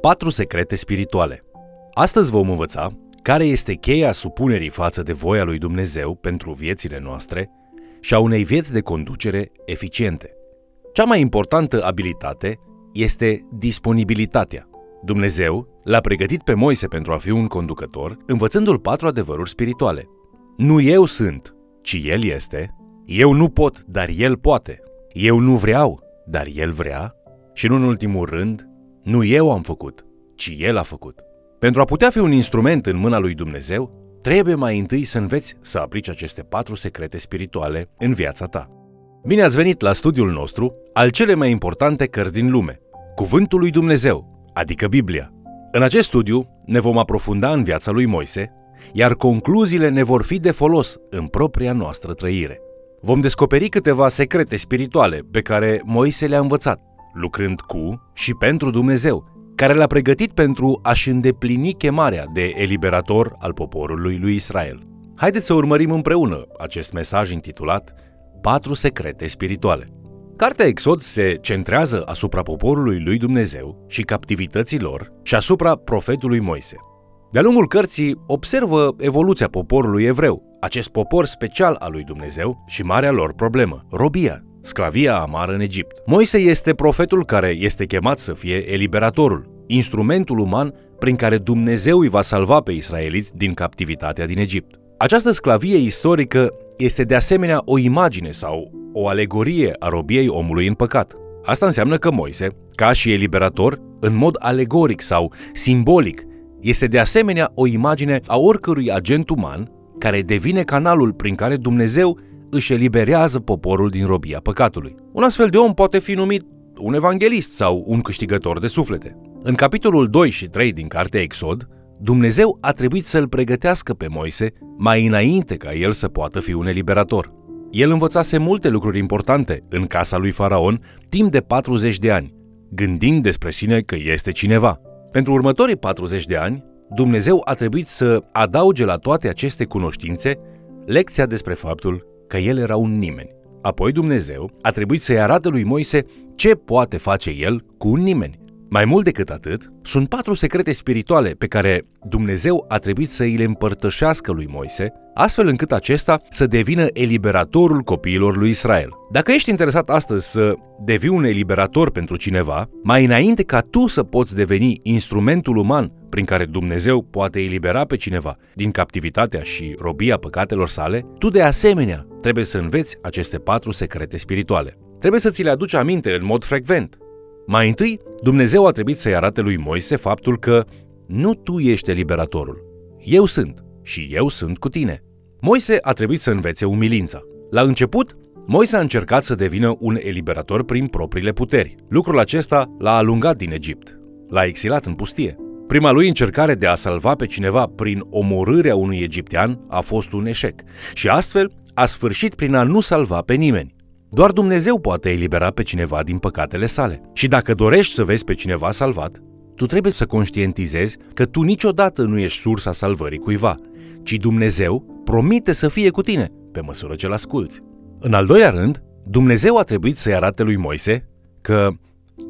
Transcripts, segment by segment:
Patru secrete spirituale. Astăzi vom învăța care este cheia supunerii față de voia lui Dumnezeu pentru viețile noastre și a unei vieți de conducere eficiente. Cea mai importantă abilitate este disponibilitatea. Dumnezeu l-a pregătit pe Moise pentru a fi un conducător, învățându-l patru adevăruri spirituale. Nu eu sunt, ci el este. Eu nu pot, dar el poate. Eu nu vreau, dar el vrea. Și nu în ultimul rând, nu eu am făcut, ci el a făcut. Pentru a putea fi un instrument în mâna lui Dumnezeu, trebuie mai întâi să înveți să aplici aceste patru secrete spirituale în viața ta. Bine ați venit la studiul nostru al cele mai importante cărți din lume, Cuvântul lui Dumnezeu, adică Biblia. În acest studiu ne vom aprofunda în viața lui Moise, iar concluziile ne vor fi de folos în propria noastră trăire. Vom descoperi câteva secrete spirituale pe care Moise le-a învățat, lucrând cu și pentru Dumnezeu, care l-a pregătit pentru a-și îndeplini chemarea de eliberator al poporului lui Israel. Haideți să urmărim împreună acest mesaj intitulat Patru secrete spirituale. Cartea Exod se centrează asupra poporului lui Dumnezeu și captivității lor și asupra profetului Moise. De-a lungul cărții observă evoluția poporului evreu, acest popor special al lui Dumnezeu și marea lor problemă, robia, sclavia amară în Egipt. Moise este profetul care este chemat să fie eliberatorul, instrumentul uman prin care Dumnezeu îi va salva pe israeliți din captivitatea din Egipt. Această sclavie istorică este de asemenea o imagine sau o alegorie a robiei omului în păcat. Asta înseamnă că Moise, ca și eliberator, în mod alegoric sau simbolic, este de asemenea o imagine a oricărui agent uman care devine canalul prin care Dumnezeu își eliberează poporul din robia păcatului. Un astfel de om poate fi numit un evanghelist sau un câștigător de suflete. În capitolul 2 și 3 din cartea Exod, Dumnezeu a trebuit să-l pregătească pe Moise mai înainte ca el să poată fi un eliberator. El învățase multe lucruri importante în casa lui Faraon timp de 40 de ani, gândind despre sine că este cineva. Pentru următorii 40 de ani, Dumnezeu a trebuit să adauge la toate aceste cunoștințe lecția despre faptul că el era un nimeni. Apoi Dumnezeu a trebuit să-i arate lui Moise ce poate face el cu un nimeni. Mai mult decât atât, sunt patru secrete spirituale pe care Dumnezeu a trebuit să îi le împărtășească lui Moise, astfel încât acesta să devină eliberatorul copiilor lui Israel. Dacă ești interesat astăzi să devii un eliberator pentru cineva, mai înainte ca tu să poți deveni instrumentul uman prin care Dumnezeu poate elibera pe cineva din captivitatea și robia păcatelor sale, tu de asemenea trebuie să înveți aceste patru secrete spirituale. Trebuie să ți le aduci aminte în mod frecvent. Mai întâi, Dumnezeu a trebuit să-i arate lui Moise faptul că nu tu ești eliberatorul. Eu sunt și eu sunt cu tine. Moise a trebuit să învețe umilința. La început, Moise a încercat să devină un eliberator prin propriile puteri. Lucrul acesta l-a alungat din Egipt. L-a exilat în pustie. Prima lui încercare de a salva pe cineva prin omorârea unui egiptean a fost un eșec și astfel a sfârșit prin a nu salva pe nimeni. Doar Dumnezeu poate elibera pe cineva din păcatele sale. Și dacă dorești să vezi pe cineva salvat, tu trebuie să conștientizezi că tu niciodată nu ești sursa salvării cuiva, ci Dumnezeu promite să fie cu tine pe măsură ce-l asculți. În al doilea rând, Dumnezeu a trebuit să-i arate lui Moise că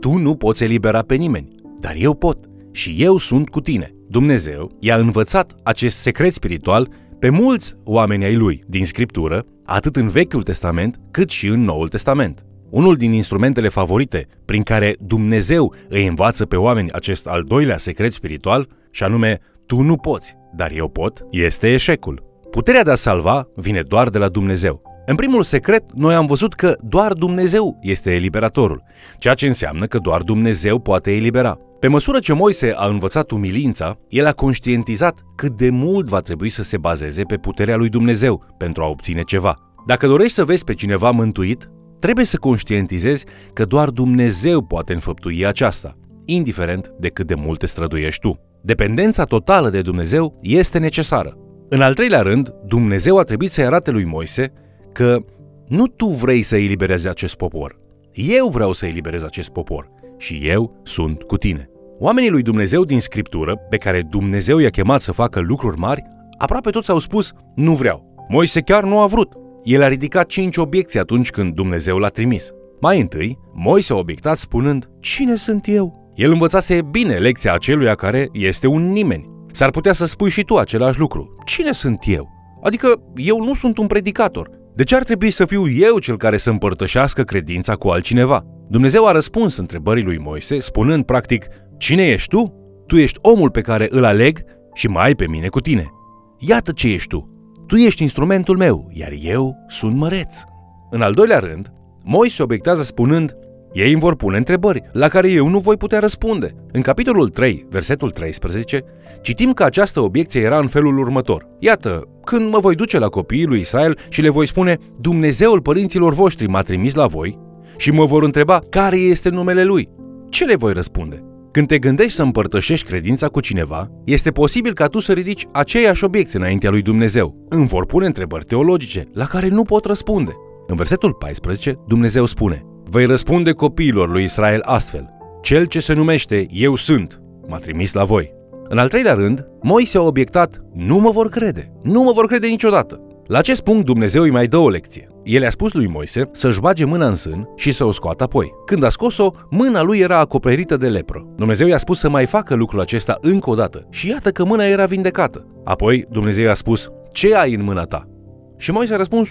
tu nu poți elibera pe nimeni, dar eu pot și eu sunt cu tine. Dumnezeu i-a învățat acest secret spiritual pe mulți oameni ai lui din Scriptură, atât în Vechiul Testament cât și în Noul Testament. Unul din instrumentele favorite prin care Dumnezeu îi învață pe oameni acest al doilea secret spiritual, și anume, tu nu poți, dar eu pot, este eșecul. Puterea de a salva vine doar de la Dumnezeu. În primul secret, noi am văzut că doar Dumnezeu este eliberatorul, ceea ce înseamnă că doar Dumnezeu poate elibera. Pe măsură ce Moise a învățat umilința, el a conștientizat cât de mult va trebui să se bazeze pe puterea lui Dumnezeu pentru a obține ceva. Dacă dorești să vezi pe cineva mântuit, trebuie să conștientizezi că doar Dumnezeu poate înfăptui aceasta, indiferent de cât de mult te străduiești tu. Dependența totală de Dumnezeu este necesară. În al treilea rând, Dumnezeu a trebuit să-i arate lui Moise că nu tu vrei să eliberezi acest popor. Eu vreau să eliberez acest popor și eu sunt cu tine. Oamenii lui Dumnezeu din Scriptură, pe care Dumnezeu i-a chemat să facă lucruri mari, aproape toți au spus, nu vreau. Moise chiar nu a vrut. El a ridicat cinci obiecții atunci când Dumnezeu l-a trimis. Mai întâi, Moise a obiectat spunând, Cine sunt eu? El învățase bine lecția aceluia care este un nimeni. S-ar putea să spui și tu același lucru. Cine sunt eu? Adică eu nu sunt un predicator. De ce ar trebui să fiu eu cel care să împărtășească credința cu altcineva? Dumnezeu a răspuns întrebării lui Moise, spunând practic, Cine ești tu? Tu ești omul pe care îl aleg și mai ai pe mine cu tine. Iată ce ești tu. Tu ești instrumentul meu, iar eu sunt măreț. În al doilea rând, Moise obiectează spunând, ei îmi vor pune întrebări la care eu nu voi putea răspunde. În capitolul 3, versetul 13, citim că această obiecție era în felul următor. Iată, când mă voi duce la copiii lui Israel și le voi spune, Dumnezeul părinților voștri m-a trimis la voi și mă vor întreba care este numele lui. Ce le voi răspunde? Când te gândești să împărtășești credința cu cineva, este posibil ca tu să ridici aceeași obiecție înaintea lui Dumnezeu. Îmi vor pune întrebări teologice la care nu pot răspunde. În versetul 14, Dumnezeu spune Vei răspunde copiilor lui Israel astfel Cel ce se numește Eu sunt m-a trimis la voi. În al treilea rând, Moise a obiectat Nu mă vor crede, nu mă vor crede niciodată. La acest punct Dumnezeu îi mai dă o lecție. El i-a spus lui Moise să-și bage mâna în sân și să o scoată apoi. Când a scos-o, mâna lui era acoperită de lepră. Dumnezeu i-a spus să mai facă lucrul acesta încă o dată și iată că mâna era vindecată. Apoi Dumnezeu i-a spus, ce ai în mâna ta? Și Moise a răspuns,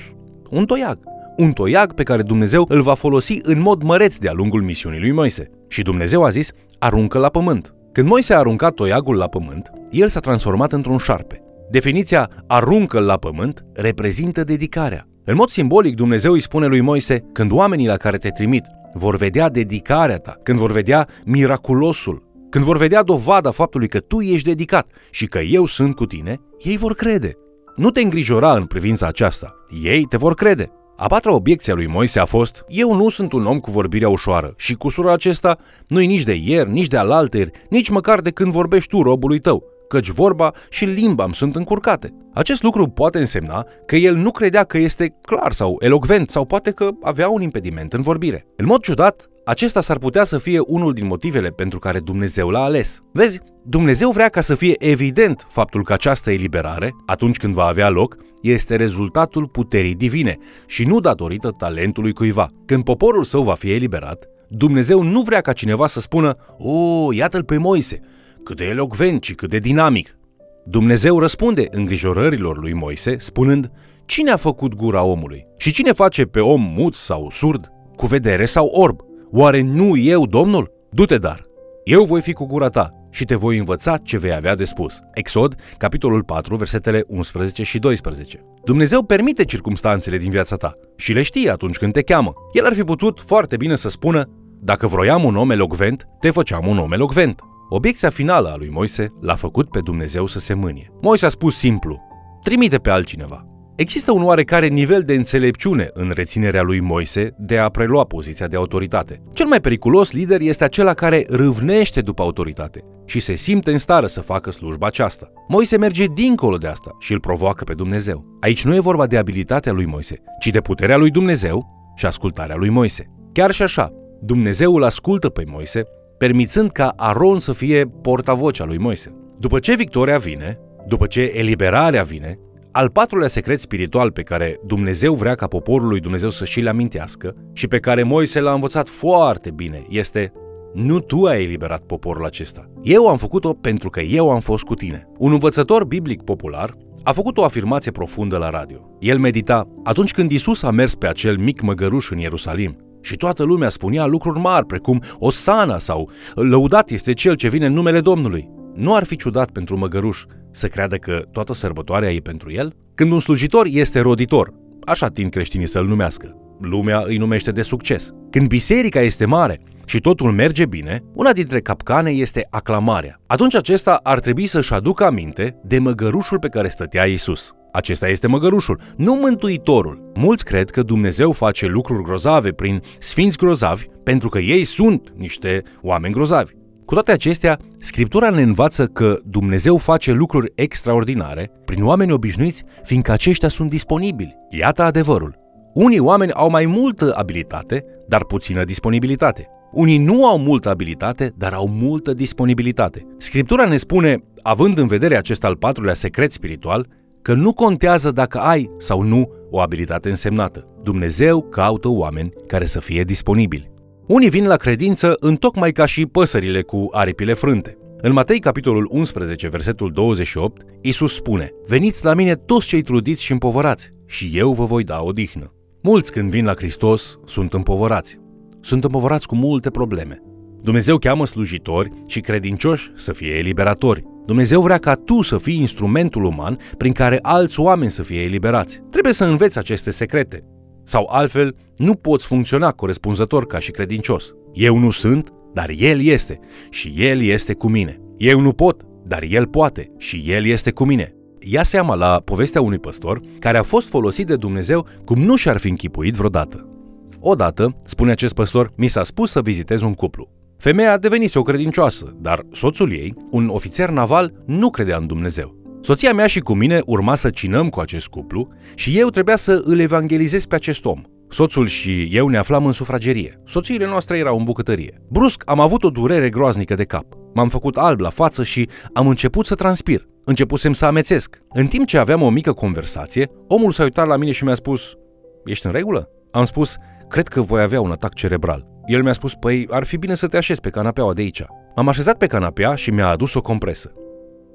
un toiag. Un toiag pe care Dumnezeu îl va folosi în mod măreț de-a lungul misiunii lui Moise. Și Dumnezeu a zis, aruncă la pământ. Când Moise a aruncat toiagul la pământ, el s-a transformat într-un șarpe. Definiția aruncă la pământ reprezintă dedicarea. În mod simbolic, Dumnezeu îi spune lui Moise, când oamenii la care te trimit vor vedea dedicarea ta, când vor vedea miraculosul, când vor vedea dovada faptului că tu ești dedicat și că eu sunt cu tine, ei vor crede. Nu te îngrijora în privința aceasta. Ei te vor crede. A patra obiecție a lui Moise a fost, eu nu sunt un om cu vorbirea ușoară și cu sura acesta nu-i nici de ieri, nici de alaltăieri, nici măcar de când vorbești tu robului tău căci vorba și limba îmi sunt încurcate. Acest lucru poate însemna că el nu credea că este clar sau elocvent sau poate că avea un impediment în vorbire. În mod ciudat, acesta s-ar putea să fie unul din motivele pentru care Dumnezeu l-a ales. Vezi, Dumnezeu vrea ca să fie evident faptul că această eliberare, atunci când va avea loc, este rezultatul puterii divine și nu datorită talentului cuiva. Când poporul său va fi eliberat, Dumnezeu nu vrea ca cineva să spună, o, iată-l pe Moise, cât de elocvent și cât de dinamic. Dumnezeu răspunde îngrijorărilor lui Moise spunând, Cine a făcut gura omului? Și cine face pe om mut sau surd, cu vedere sau orb? Oare nu eu, Domnul? Du-te dar! Eu voi fi cu gura ta și te voi învăța ce vei avea de spus. Exod, capitolul 4, versetele 11 și 12. Dumnezeu permite circumstanțele din viața ta și le știe atunci când te cheamă. El ar fi putut foarte bine să spună, dacă vroiam un om elocvent, te făceam un om elocvent. Obiecția finală a lui Moise l-a făcut pe Dumnezeu să se mânie. Moise a spus simplu, trimite pe altcineva. Există un oarecare nivel de înțelepciune în reținerea lui Moise de a prelua poziția de autoritate. Cel mai periculos lider este acela care râvnește după autoritate și se simte în stare să facă slujba aceasta. Moise merge dincolo de asta și îl provoacă pe Dumnezeu. Aici nu e vorba de abilitatea lui Moise, ci de puterea lui Dumnezeu și ascultarea lui Moise. Chiar și așa, Dumnezeu îl ascultă pe Moise permițând ca Aron să fie portavocea lui Moise. După ce victoria vine, după ce eliberarea vine, al patrulea secret spiritual pe care Dumnezeu vrea ca poporul lui Dumnezeu să și-l amintească și pe care Moise l-a învățat foarte bine este nu tu ai eliberat poporul acesta. Eu am făcut-o pentru că eu am fost cu tine. Un învățător biblic popular a făcut o afirmație profundă la radio. El medita, atunci când Isus a mers pe acel mic măgăruș în Ierusalim, și toată lumea spunea lucruri mari, precum Osana sau Lăudat este cel ce vine în numele Domnului. Nu ar fi ciudat pentru măgăruș să creadă că toată sărbătoarea e pentru el? Când un slujitor este roditor, așa tind creștinii să-l numească, lumea îi numește de succes. Când biserica este mare și totul merge bine, una dintre capcane este aclamarea. Atunci acesta ar trebui să-și aducă aminte de măgărușul pe care stătea Isus. Acesta este măgărușul, nu mântuitorul. Mulți cred că Dumnezeu face lucruri grozave prin sfinți grozavi pentru că ei sunt niște oameni grozavi. Cu toate acestea, Scriptura ne învață că Dumnezeu face lucruri extraordinare prin oameni obișnuiți, fiindcă aceștia sunt disponibili. Iată adevărul. Unii oameni au mai multă abilitate, dar puțină disponibilitate. Unii nu au multă abilitate, dar au multă disponibilitate. Scriptura ne spune, având în vedere acest al patrulea secret spiritual, că nu contează dacă ai sau nu o abilitate însemnată. Dumnezeu caută oameni care să fie disponibili. Unii vin la credință în tocmai ca și păsările cu aripile frânte. În Matei, capitolul 11, versetul 28, Isus spune, Veniți la mine toți cei trudiți și împovărați, și eu vă voi da odihnă. Mulți când vin la Hristos sunt împovărați. Sunt împovărați cu multe probleme. Dumnezeu cheamă slujitori și credincioși să fie eliberatori. Dumnezeu vrea ca tu să fii instrumentul uman prin care alți oameni să fie eliberați. Trebuie să înveți aceste secrete. Sau altfel, nu poți funcționa corespunzător ca și credincios. Eu nu sunt, dar El este și El este cu mine. Eu nu pot, dar El poate și El este cu mine. Ia seama la povestea unui păstor care a fost folosit de Dumnezeu cum nu și-ar fi închipuit vreodată. Odată, spune acest păstor, mi s-a spus să vizitez un cuplu. Femeia a devenit o credincioasă, dar soțul ei, un ofițer naval, nu credea în Dumnezeu. Soția mea și cu mine urma să cinăm cu acest cuplu și eu trebuia să îl evangelizez pe acest om. Soțul și eu ne aflam în sufragerie. Soțiile noastre erau în bucătărie. Brusc am avut o durere groaznică de cap. M-am făcut alb la față și am început să transpir. Începusem să amețesc. În timp ce aveam o mică conversație, omul s-a uitat la mine și mi-a spus Ești în regulă? Am spus, cred că voi avea un atac cerebral. El mi-a spus, păi ar fi bine să te așezi pe canapeaua de aici. M-am așezat pe canapea și mi-a adus o compresă.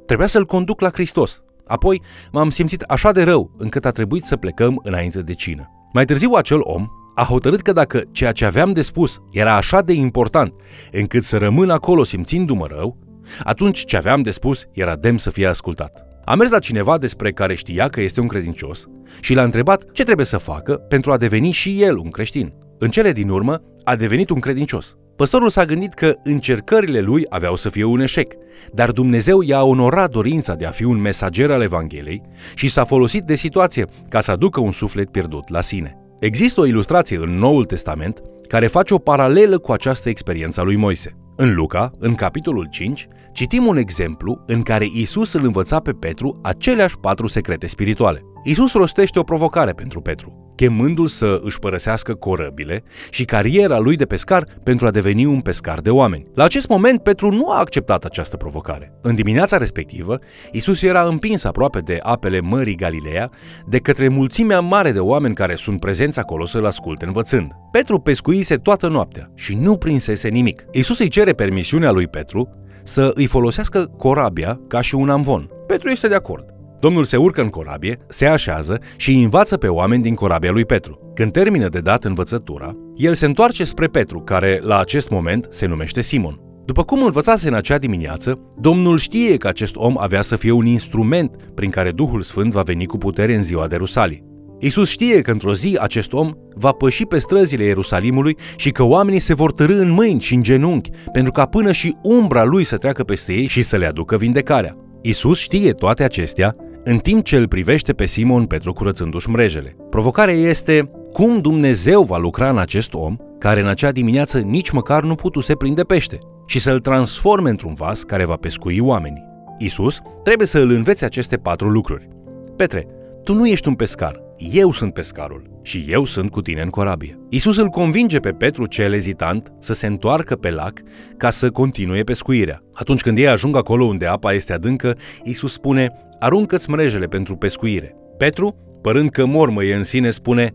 Trebuia să-l conduc la Hristos. Apoi m-am simțit așa de rău încât a trebuit să plecăm înainte de cină. Mai târziu acel om a hotărât că dacă ceea ce aveam de spus era așa de important încât să rămân acolo simțindu-mă rău, atunci ce aveam de spus era demn să fie ascultat. Am mers la cineva despre care știa că este un credincios și l-a întrebat ce trebuie să facă pentru a deveni și el un creștin. În cele din urmă, a devenit un credincios. Păstorul s-a gândit că încercările lui aveau să fie un eșec, dar Dumnezeu i-a onorat dorința de a fi un mesager al Evangheliei și s-a folosit de situație ca să aducă un suflet pierdut la sine. Există o ilustrație în Noul Testament care face o paralelă cu această experiență a lui Moise. În Luca, în capitolul 5, citim un exemplu în care Isus îl învăța pe Petru aceleași patru secrete spirituale. Isus rostește o provocare pentru Petru, chemându-l să își părăsească corăbile și cariera lui de pescar pentru a deveni un pescar de oameni. La acest moment, Petru nu a acceptat această provocare. În dimineața respectivă, Isus era împins aproape de apele Mării Galileea de către mulțimea mare de oameni care sunt prezenți acolo să-l asculte învățând. Petru pescuise toată noaptea și nu prinsese nimic. Isus îi cere permisiunea lui Petru să îi folosească corabia ca și un amvon. Petru este de acord. Domnul se urcă în corabie, se așează și îi învață pe oameni din corabia lui Petru. Când termină de dat învățătura, el se întoarce spre Petru, care la acest moment se numește Simon. După cum învățase în acea dimineață, Domnul știe că acest om avea să fie un instrument prin care Duhul Sfânt va veni cu putere în ziua de Rusalii. Isus știe că într-o zi acest om va păși pe străzile Ierusalimului și că oamenii se vor târâ în mâini și în genunchi, pentru ca până și umbra lui să treacă peste ei și să le aducă vindecarea. Isus știe toate acestea în timp ce îl privește pe Simon Petru curățându-și mrejele. Provocarea este cum Dumnezeu va lucra în acest om care în acea dimineață nici măcar nu putuse prinde pește și să-l transforme într-un vas care va pescui oamenii. Isus trebuie să îl învețe aceste patru lucruri. Petre, tu nu ești un pescar, eu sunt pescarul și eu sunt cu tine în corabie. Isus îl convinge pe Petru cel ezitant să se întoarcă pe lac ca să continue pescuirea. Atunci când ei ajung acolo unde apa este adâncă, Isus spune, aruncă-ți mrejele pentru pescuire. Petru, părând că mormăie în sine, spune,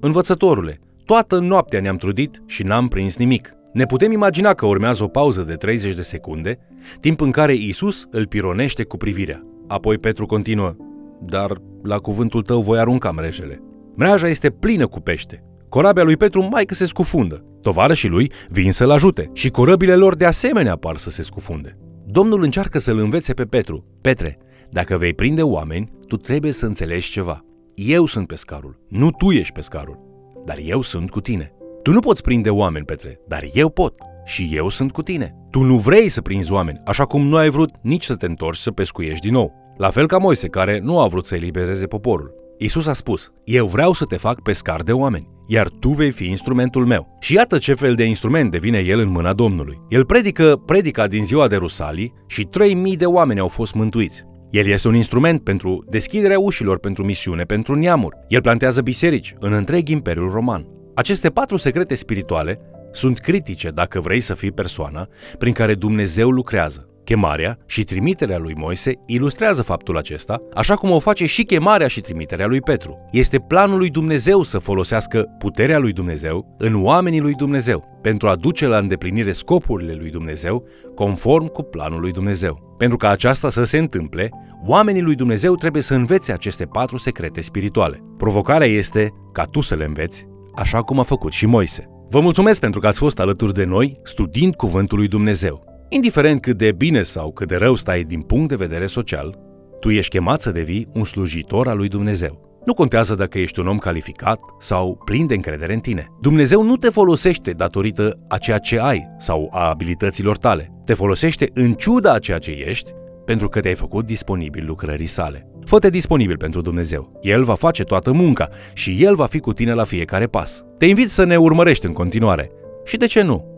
Învățătorule, toată noaptea ne-am trudit și n-am prins nimic. Ne putem imagina că urmează o pauză de 30 de secunde, timp în care Isus îl pironește cu privirea. Apoi Petru continuă, dar la cuvântul tău voi arunca mrejele. Mreaja este plină cu pește. Corabia lui Petru mai că se scufundă. Tovarășii lui vin să-l ajute și corăbile lor de asemenea par să se scufunde. Domnul încearcă să-l învețe pe Petru. Petre, dacă vei prinde oameni, tu trebuie să înțelegi ceva. Eu sunt pescarul, nu tu ești pescarul, dar eu sunt cu tine. Tu nu poți prinde oameni, Petre, dar eu pot și eu sunt cu tine. Tu nu vrei să prinzi oameni, așa cum nu ai vrut nici să te întorci să pescuiești din nou. La fel ca Moise, care nu a vrut să elibereze poporul. Isus a spus, eu vreau să te fac pescar de oameni, iar tu vei fi instrumentul meu. Și iată ce fel de instrument devine el în mâna Domnului. El predică predica din ziua de Rusalii și 3000 de oameni au fost mântuiți. El este un instrument pentru deschiderea ușilor pentru misiune pentru neamuri. El plantează biserici în întreg Imperiul Roman. Aceste patru secrete spirituale sunt critice dacă vrei să fii persoana prin care Dumnezeu lucrează. Chemarea și trimiterea lui Moise ilustrează faptul acesta, așa cum o face și chemarea și trimiterea lui Petru. Este planul lui Dumnezeu să folosească puterea lui Dumnezeu în oamenii lui Dumnezeu, pentru a duce la îndeplinire scopurile lui Dumnezeu, conform cu planul lui Dumnezeu. Pentru ca aceasta să se întâmple, oamenii lui Dumnezeu trebuie să învețe aceste patru secrete spirituale. Provocarea este ca tu să le înveți, așa cum a făcut și Moise. Vă mulțumesc pentru că ați fost alături de noi studiind Cuvântul lui Dumnezeu. Indiferent cât de bine sau cât de rău stai din punct de vedere social, tu ești chemat să devii un slujitor al lui Dumnezeu. Nu contează dacă ești un om calificat sau plin de încredere în tine. Dumnezeu nu te folosește datorită a ceea ce ai sau a abilităților tale. Te folosește în ciuda a ceea ce ești, pentru că te-ai făcut disponibil lucrării sale. Fă-te disponibil pentru Dumnezeu. El va face toată munca și El va fi cu tine la fiecare pas. Te invit să ne urmărești în continuare. Și de ce nu?